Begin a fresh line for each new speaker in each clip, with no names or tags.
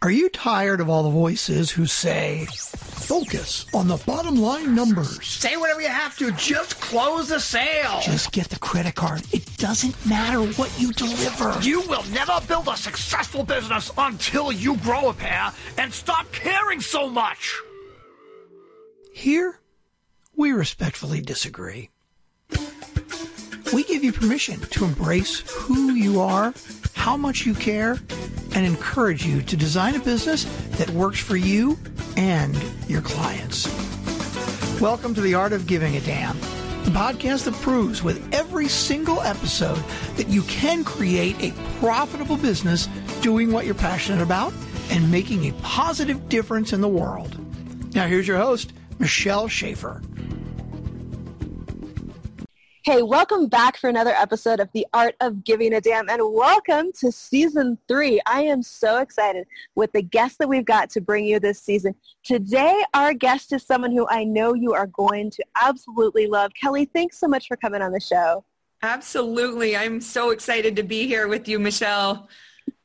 Are you tired of all the voices who say, focus on the bottom line numbers?
Say whatever you have to, just close the sale.
Just get the credit card. It doesn't matter what you deliver.
You will never build a successful business until you grow a pair and stop caring so much.
Here, we respectfully disagree. We give you permission to embrace who you are, how much you care, and encourage you to design a business that works for you and your clients. Welcome to the Art of Giving a Damn, the podcast that proves with every single episode that you can create a profitable business doing what you're passionate about and making a positive difference in the world. Now, here's your host, Michelle Schaefer.
Hey, welcome back for another episode of The Art of Giving a Damn and welcome to season three. I am so excited with the guest that we've got to bring you this season. Today, our guest is someone who I know you are going to absolutely love. Kelly, thanks so much for coming on the show.
Absolutely. I'm so excited to be here with you, Michelle.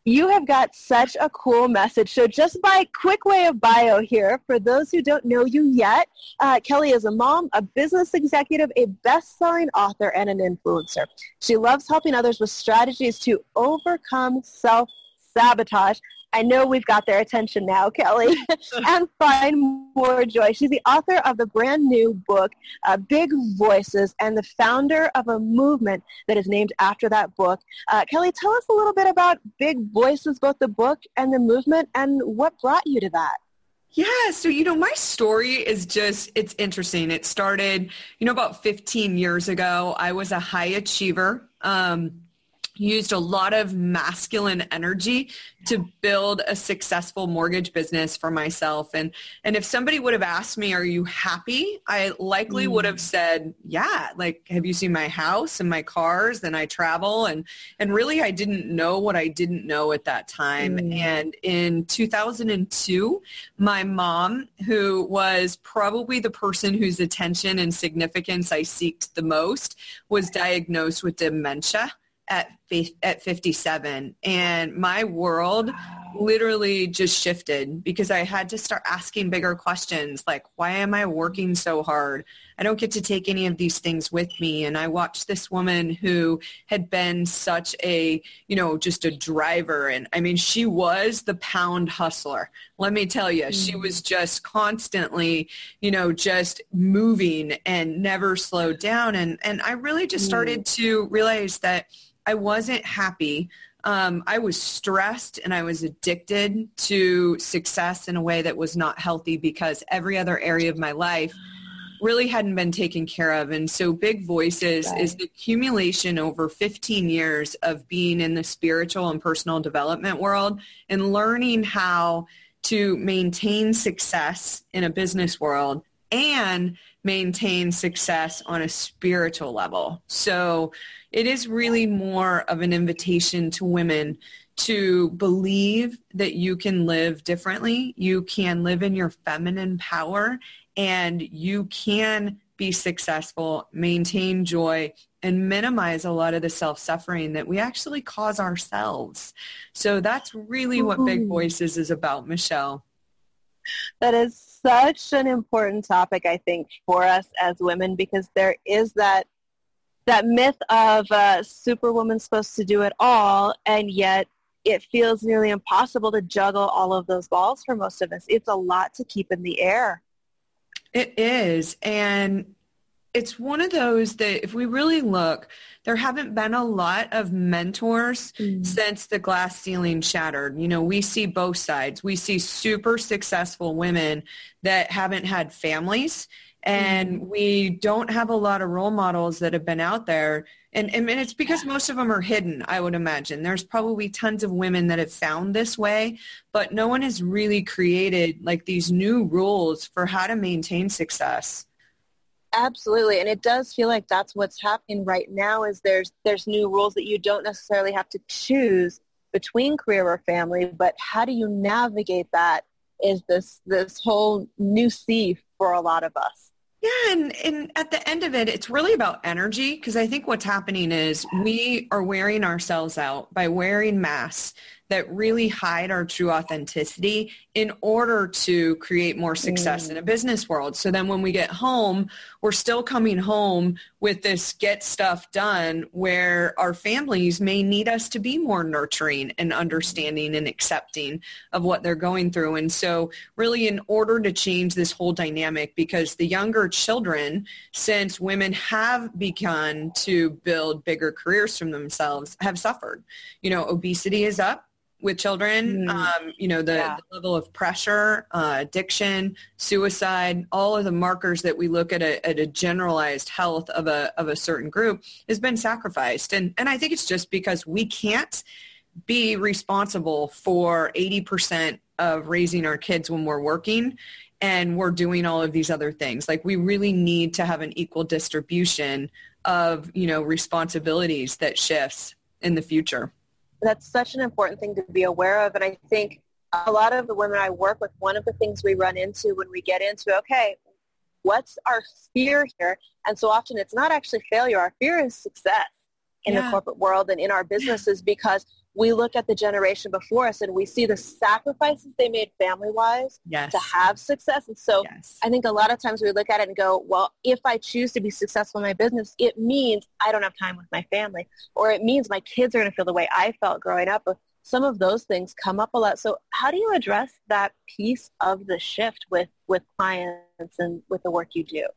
You have got such a cool message. So just by quick way of bio here, for those who don't know you yet, uh, Kelly is a mom, a business executive, a best-selling author, and an influencer. She loves helping others with strategies to overcome self-sabotage I know we've got their attention now, Kelly, and find more joy. She's the author of the brand new book, uh, Big Voices, and the founder of a movement that is named after that book. Uh, Kelly, tell us a little bit about Big Voices, both the book and the movement, and what brought you to that.
Yeah, so you know, my story is just it's interesting. It started, you know, about 15 years ago. I was a high achiever. Um, used a lot of masculine energy to build a successful mortgage business for myself and and if somebody would have asked me are you happy i likely mm. would have mm. said yeah like have you seen my house and my cars and i travel and and really i didn't know what i didn't know at that time mm. and in 2002 my mom who was probably the person whose attention and significance i seeked the most was diagnosed with dementia at at 57 and my world literally just shifted because I had to start asking bigger questions like why am I working so hard? I don't get to take any of these things with me and I watched this woman who had been such a, you know, just a driver and I mean she was the pound hustler. Let me tell you, she was just constantly, you know, just moving and never slowed down and and I really just started mm-hmm. to realize that I wasn't happy. Um, I was stressed and I was addicted to success in a way that was not healthy because every other area of my life really hadn't been taken care of. And so Big Voices right. is the accumulation over 15 years of being in the spiritual and personal development world and learning how to maintain success in a business world and maintain success on a spiritual level. So it is really more of an invitation to women to believe that you can live differently. You can live in your feminine power and you can be successful, maintain joy, and minimize a lot of the self-suffering that we actually cause ourselves. So that's really what Big mm-hmm. Voices is about, Michelle.
That is such an important topic, I think, for us as women because there is that that myth of uh, Superwoman supposed to do it all, and yet it feels nearly impossible to juggle all of those balls for most of us. It's a lot to keep in the air.
It is, and it's one of those that if we really look, there haven't been a lot of mentors mm. since the glass ceiling shattered. You know, we see both sides. We see super successful women that haven't had families and mm-hmm. we don't have a lot of role models that have been out there and, and it's because most of them are hidden i would imagine there's probably tons of women that have found this way but no one has really created like these new rules for how to maintain success
absolutely and it does feel like that's what's happening right now is there's there's new rules that you don't necessarily have to choose between career or family but how do you navigate that is this this whole new sea for a lot of us.
Yeah, and, and at the end of it, it's really about energy because I think what's happening is we are wearing ourselves out by wearing masks that really hide our true authenticity in order to create more success mm. in a business world. So then when we get home, we're still coming home with this get stuff done where our families may need us to be more nurturing and understanding and accepting of what they're going through. And so really in order to change this whole dynamic, because the younger children, since women have begun to build bigger careers from themselves, have suffered. You know, obesity is up with children. Mm. Um, you know, the, yeah. the, level of pressure, uh, addiction, suicide, all of the markers that we look at a, at a generalized health of a, of a certain group has been sacrificed. And, and I think it's just because we can't be responsible for 80% of raising our kids when we're working and we're doing all of these other things. Like we really need to have an equal distribution of, you know, responsibilities that shifts in the future
that's such an important thing to be aware of. And I think a lot of the women I work with, one of the things we run into when we get into, okay, what's our fear here? And so often it's not actually failure. Our fear is success in yeah. the corporate world and in our businesses because we look at the generation before us and we see the sacrifices they made family-wise yes. to have success. And so yes. I think a lot of times we look at it and go, well, if I choose to be successful in my business, it means I don't have time with my family or it means my kids are going to feel the way I felt growing up. Some of those things come up a lot. So how do you address that piece of the shift with, with clients and with the work you do?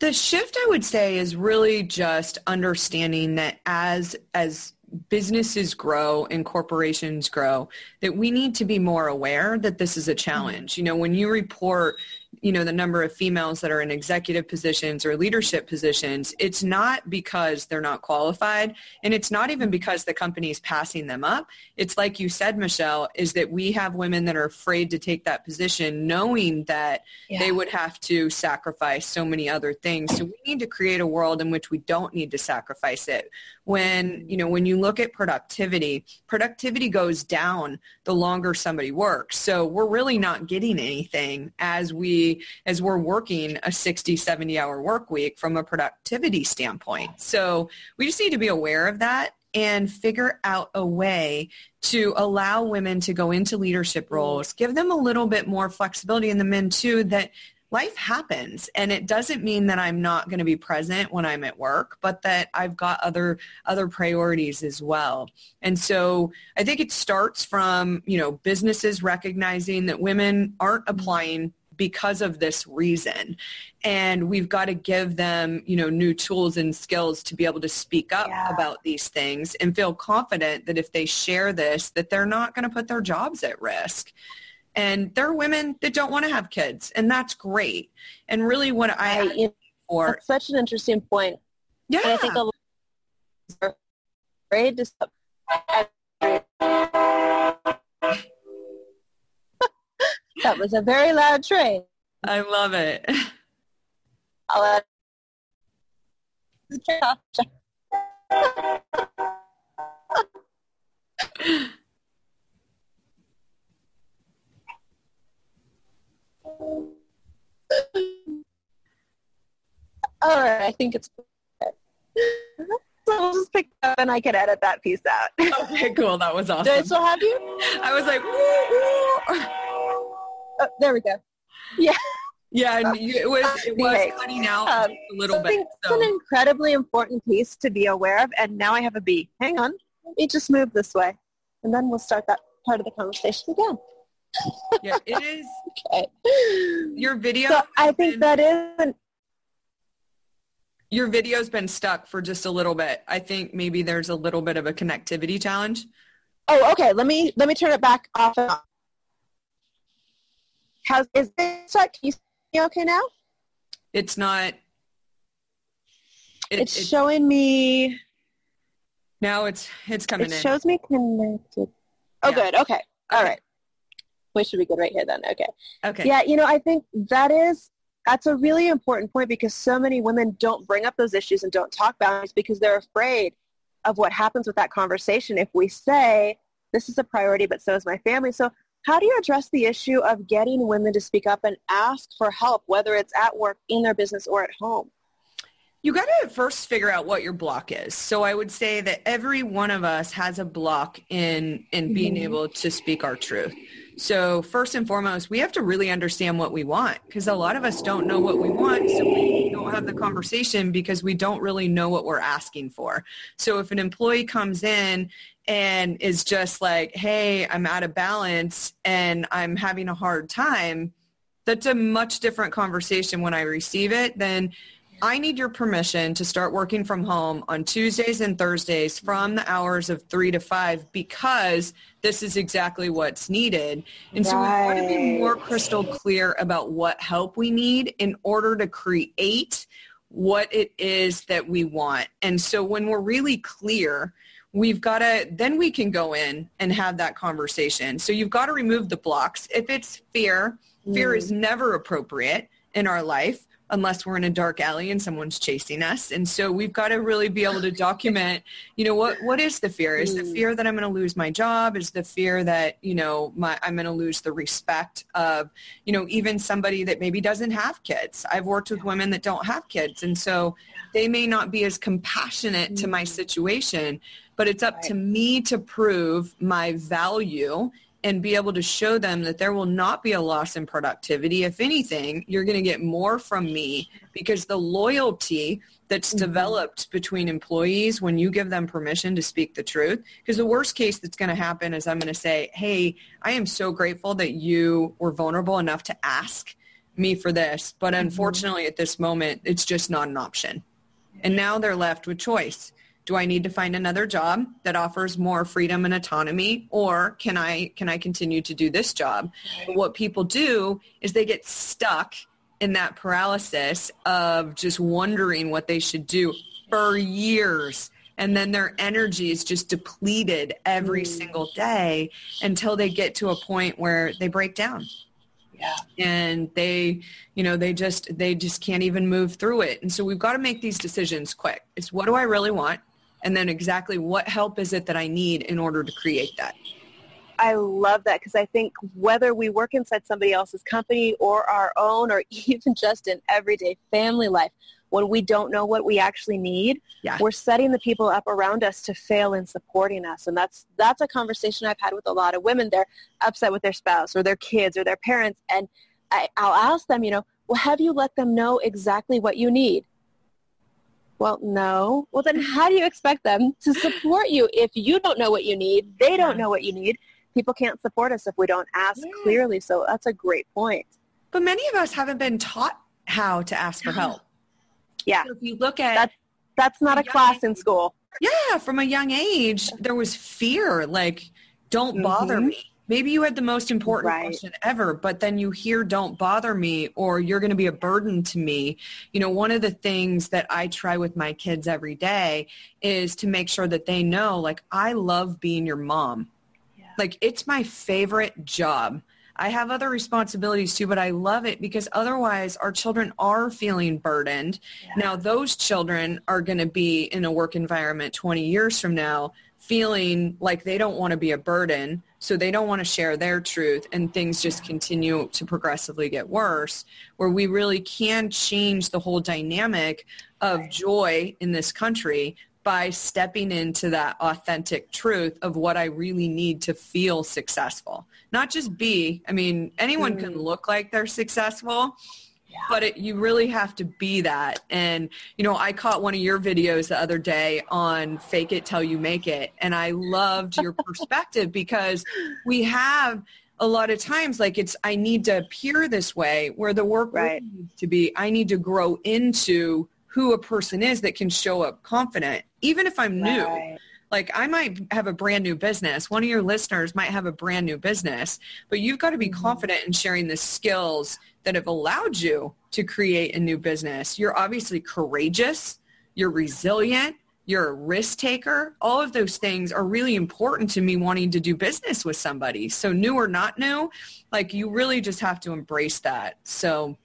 The shift I would say is really just understanding that as as businesses grow and corporations grow that we need to be more aware that this is a mm-hmm. challenge. You know, when you report you know the number of females that are in executive positions or leadership positions it's not because they're not qualified and it's not even because the company is passing them up. It's like you said michelle is that we have women that are afraid to take that position knowing that yeah. they would have to sacrifice so many other things. So we need to create a world in which we don't need to sacrifice it when you know when you look at productivity productivity goes down the longer somebody works so we're really not getting anything as we as we're working a 60, 70 hour work week from a productivity standpoint. So we just need to be aware of that and figure out a way to allow women to go into leadership roles, give them a little bit more flexibility and the men too that life happens and it doesn't mean that I'm not going to be present when I'm at work, but that I've got other other priorities as well. And so I think it starts from, you know, businesses recognizing that women aren't applying because of this reason and we've got to give them you know new tools and skills to be able to speak up yeah. about these things and feel confident that if they share this that they're not going to put their jobs at risk and there are women that don't want to have kids and that's great and really what i, I for
that's such an interesting point
yeah and
i think a lot are afraid to stop. That was a very loud train.
I love it.
I'll All right, I think it's so we'll just pick up and I can edit that piece out.
Okay, cool. That was awesome.
Do I still have you?
I was like.
Oh, there we go. Yeah.
Yeah, and you, it was it was cutting out um, a little bit.
So. It's an incredibly important piece to be aware of, and now I have a B. Hang on, let me just move this way, and then we'll start that part of the conversation again.
Yeah, it is. okay. Your video.
So I think been, that is.
Your video's been stuck for just a little bit. I think maybe there's a little bit of a connectivity challenge.
Oh, okay. Let me let me turn it back off and on. How's is this? Can you see me okay now?
It's not.
It, it's it, showing me.
Now it's it's coming
it
in.
shows me connected. Oh, yeah. good. Okay. All okay. right. We should be good right here then. Okay.
Okay.
Yeah, you know, I think that is that's a really important point because so many women don't bring up those issues and don't talk about it because they're afraid of what happens with that conversation if we say this is a priority but so is my family. So how do you address the issue of getting women to speak up and ask for help, whether it's at work, in their business, or at home?
You got to first figure out what your block is. So I would say that every one of us has a block in in being mm-hmm. able to speak our truth. So first and foremost, we have to really understand what we want because a lot of us don't know what we want. So we don't have the conversation because we don't really know what we're asking for. So if an employee comes in and is just like, hey, I'm out of balance and I'm having a hard time, that's a much different conversation when I receive it than I need your permission to start working from home on Tuesdays and Thursdays from the hours of three to five because this is exactly what's needed. And right. so we want to be more crystal clear about what help we need in order to create what it is that we want. And so when we're really clear, we've got to, then we can go in and have that conversation. So you've got to remove the blocks. If it's fear, fear mm. is never appropriate in our life unless we're in a dark alley and someone's chasing us. And so we've got to really be able to document, you know, what, what is the fear? Is the mm. fear that I'm going to lose my job? Is the fear that, you know, my, I'm going to lose the respect of, you know, even somebody that maybe doesn't have kids. I've worked with women that don't have kids. And so they may not be as compassionate to my mm. situation, but it's up to me to prove my value and be able to show them that there will not be a loss in productivity. If anything, you're going to get more from me because the loyalty that's mm-hmm. developed between employees when you give them permission to speak the truth. Because the worst case that's going to happen is I'm going to say, hey, I am so grateful that you were vulnerable enough to ask me for this. But mm-hmm. unfortunately, at this moment, it's just not an option. And now they're left with choice do I need to find another job that offers more freedom and autonomy or can I can I continue to do this job? What people do is they get stuck in that paralysis of just wondering what they should do for years and then their energy is just depleted every mm. single day until they get to a point where they break down.
Yeah.
And they, you know, they just they just can't even move through it. And so we've got to make these decisions quick. It's what do I really want? And then exactly what help is it that I need in order to create that.
I love that because I think whether we work inside somebody else's company or our own or even just in everyday family life, when we don't know what we actually need, yeah. we're setting the people up around us to fail in supporting us. And that's that's a conversation I've had with a lot of women. They're upset with their spouse or their kids or their parents. And I, I'll ask them, you know, well, have you let them know exactly what you need? Well, no. Well, then how do you expect them to support you if you don't know what you need? They don't know what you need. People can't support us if we don't ask yeah. clearly. So that's a great point.
But many of us haven't been taught how to ask for help.
Yeah.
So if you look at
that's that's not a class in school.
Yeah, from a young age, there was fear like don't bother mm-hmm. me maybe you had the most important right. question ever but then you hear don't bother me or you're going to be a burden to me you know one of the things that i try with my kids every day is to make sure that they know like i love being your mom yeah. like it's my favorite job I have other responsibilities too, but I love it because otherwise our children are feeling burdened. Yeah. Now those children are going to be in a work environment 20 years from now feeling like they don't want to be a burden so they don't want to share their truth and things just continue to progressively get worse where we really can change the whole dynamic of joy in this country by stepping into that authentic truth of what I really need to feel successful. Not just be. I mean, anyone can mm. look like they're successful, but it, you really have to be that. And, you know, I caught one of your videos the other day on fake it till you make it. And I loved your perspective because we have a lot of times like it's, I need to appear this way where the work right. needs to be, I need to grow into who a person is that can show up confident, even if I'm right. new like I might have a brand new business. One of your listeners might have a brand new business, but you've got to be mm-hmm. confident in sharing the skills that have allowed you to create a new business. You're obviously courageous. You're resilient. You're a risk taker. All of those things are really important to me wanting to do business with somebody. So new or not new, like you really just have to embrace that. So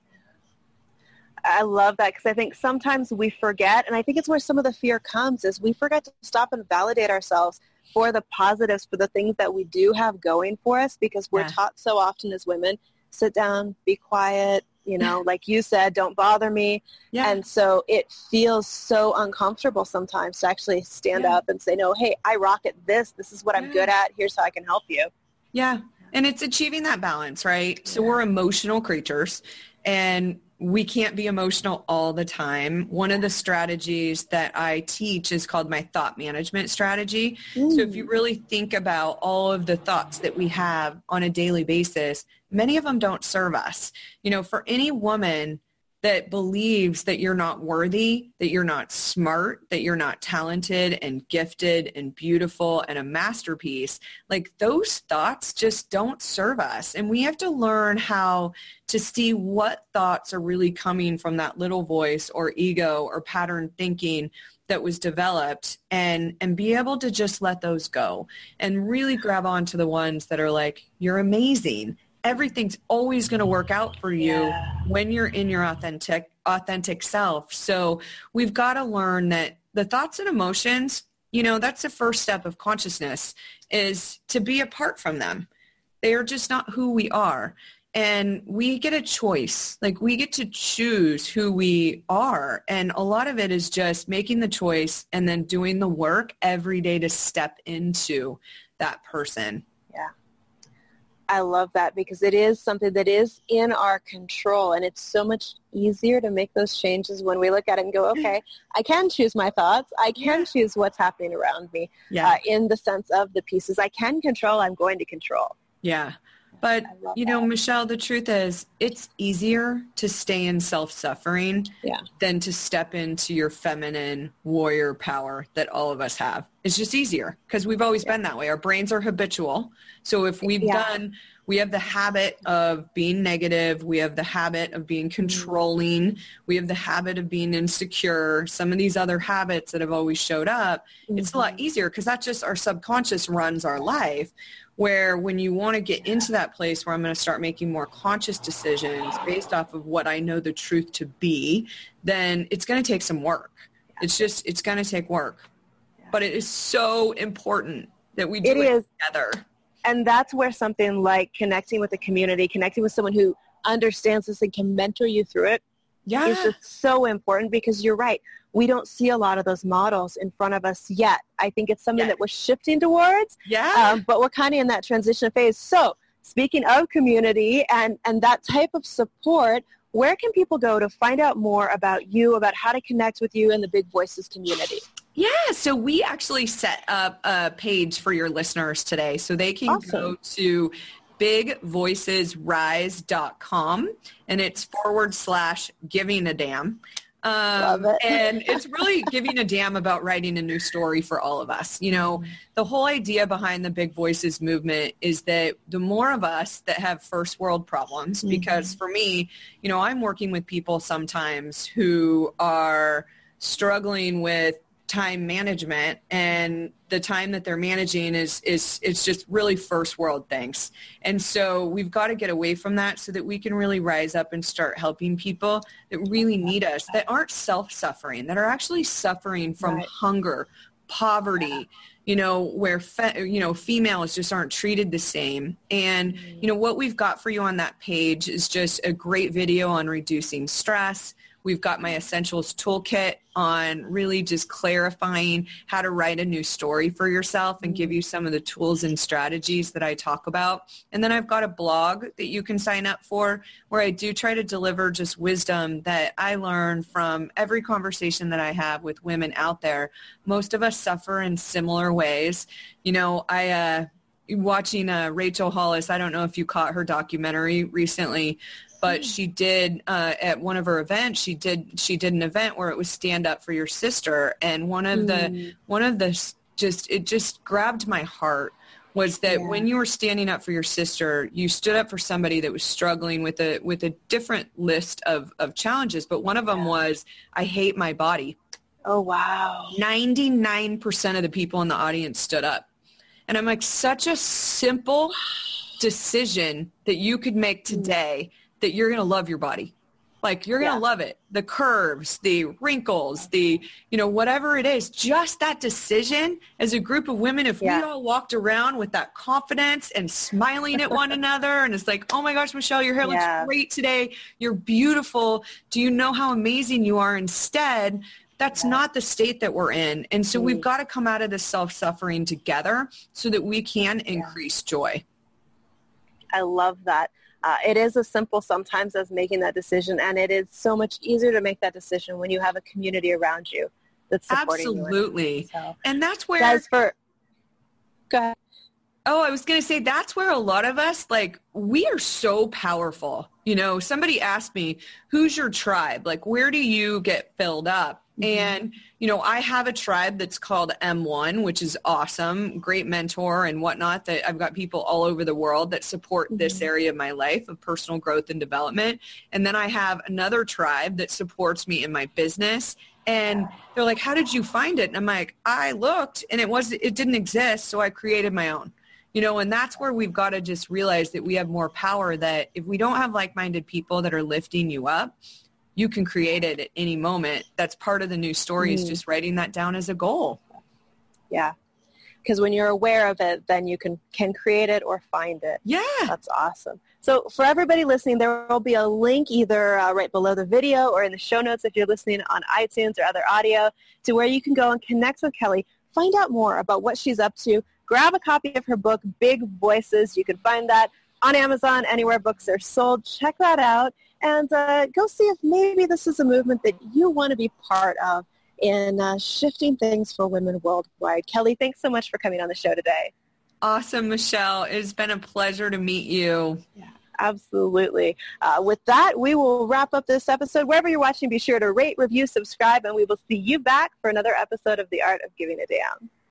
I love that because I think sometimes we forget, and I think it's where some of the fear comes, is we forget to stop and validate ourselves for the positives, for the things that we do have going for us because we're yeah. taught so often as women sit down, be quiet, You know, like you said, don't bother me.
Yeah.
And so it feels so uncomfortable sometimes to actually stand
Yeah.
up and say, no, hey, I rock at this. This is what I'm good at. Here's how I can help you.
Yeah. And it's achieving that balance, right? So we're emotional creatures and we can't be emotional all the time. One of the strategies that I teach is called my thought management strategy. So if you really think about all of the thoughts that we have on a daily basis, many of them don't serve us. You know, for any woman that believes that you're not worthy, that you're not smart, that you're not talented and gifted and beautiful and a masterpiece, like those thoughts just don't serve us. And we have to learn how to see what thoughts are really coming from that little voice or ego or pattern thinking that was developed and and be able to just let those go and really grab onto the ones that are like you're amazing everything's always going to work out for you when you're in your authentic authentic self. So we've got to learn that the thoughts and emotions you know that's the first step of consciousness is to be apart from them. They are just not who we are. And we get a choice. Like we get to choose who we are. And a lot of it is just making the choice and then doing the work every day to step into that person
I love that because it is something that is in our control and it's so much easier to make those changes when we look at it and go, okay, I can choose my thoughts. I can choose what's happening around me
yeah
uh, in the sense of the pieces I can control, I'm going to control.
Yeah. But, you know,
that.
Michelle, the truth is it's easier to stay in self-suffering
Yeah.
than to step into your feminine warrior power that all of us have. It's just easier because we've always been that way. Our brains are habitual. So if we've
Yeah.
done, we have the habit of being negative. We have the habit of being controlling. We have the habit of being insecure. Some of these other habits that have always showed up, it's a lot mm-hmm. easier because that's just our subconscious runs our life where when you want to get into that place where I'm going to start making more conscious decisions based off of what I know the truth to be, then it's going to take some work. It's just, it's going to take work. But it is so important that we do
It
it,
is.
together.
And that's where something like connecting with the community, connecting with someone who understands this and can mentor you through it
Yeah.
is just so important because you're right. We don't see a lot of those models in front of us yet. I think it's something
Yeah.
that we're shifting towards,
yeah.
um, but we're kind of in that transition phase. So speaking of community and, and that type of support, where can people go to find out more about you, about how to connect with you in the Big Voices community?
Yeah, so we actually set up a page for your listeners today so they can
Awesome.
go to bigvoicesrise.com and it's forward slash giving a damn. Um,
it.
and it's really giving a damn about writing a new story for all of us. You know, the whole idea behind the Big Voices movement is that the more of us that have first world problems, because for me, you know, I'm working with people sometimes who are struggling with time management and the time that they're managing is is it's just really first world things. And so we've got to get away from that so that we can really rise up and start helping people that really need us that aren't self-suffering that are actually suffering from
Right.
hunger poverty you know where fe- you know females just aren't treated the same. And mm. you know what we've got for you on that page is just a great video on reducing stress We've got my essentials toolkit on really just clarifying how to write a new story for yourself and give you some of the tools and strategies that I talk about. And then I've got a blog that you can sign up for where I do try to deliver just wisdom that I learn from every conversation that I have with women out there. Most of us suffer in similar ways. You know, I, uh, watching uh, Rachel Hollis, I don't know if you caught her documentary recently, but she did uh, at one of her events. She did she did an event where it was stand up for your sister, and one of the one of the just it just grabbed my heart was that
Yeah.
when you were standing up for your sister, you stood up for somebody that was struggling with a with a different list of of challenges, but one of them was I hate my body.
Oh, wow.
99% of the people in the audience stood up. And I'm like, such a simple decision that you could make mm. today that you're going to love your body. Like you're going to
Yeah.
love it. The curves, the wrinkles, the, you know, whatever it is, just that decision as a group of women, if
Yeah.
we all walked around with that confidence and smiling at one another and it's like, oh my gosh, Michelle, your hair
Yeah.
looks great today. You're beautiful. Do you know how amazing you are? Instead, that's not the state that we're in. And so
Mm.
we've got to come out of this self-suffering together so that we can increase joy.
I love that. Uh, it is as simple sometimes as making that decision, and it is so much easier to make that decision when you have a community around you that's supporting you.
Absolutely.
So,
And that's where
guys, for go ahead.
Oh, I was going to say that's where a lot of us, like, we are so powerful. You know, somebody asked me, who's your tribe? Like, where do you get filled up? Mm-hmm. And, you know, I have a tribe that's called M1, which is awesome, great mentor and whatnot that I've got people all over the world that support this mm-hmm. area of my life of personal growth and development. And then I have another tribe that supports me in my business. And they're like, how did you find it? And I'm like, I looked and it was, it didn't exist. So I created my own you know and that's where we've got to just realize that we have more power that if we don't have like-minded people that are lifting you up you can create it at any moment that's part of the new story is
Mm.
just writing that down as a goal
Yeah, because when you're aware of it, then you can can create it or find it.
yeah
That's awesome. So for everybody listening, there will be a link either uh, right below the video or in the show notes if you're listening on iTunes or other audio to where you can go and connect with Kelly, find out more about what she's up to, grab a copy of her book, Big Voices. You can find that on Amazon, anywhere books are sold. Check that out and uh, go see if maybe this is a movement that you want to be part of in uh, shifting things for women worldwide. Kelly, thanks so much for coming on the show today.
awesome michelle it's been a pleasure to meet you Yeah.
Absolutely. Uh, with that, we will wrap up this episode. Wherever you're watching, be sure to rate, review, subscribe, and we will see you back for another episode of The Art of Giving a Damn.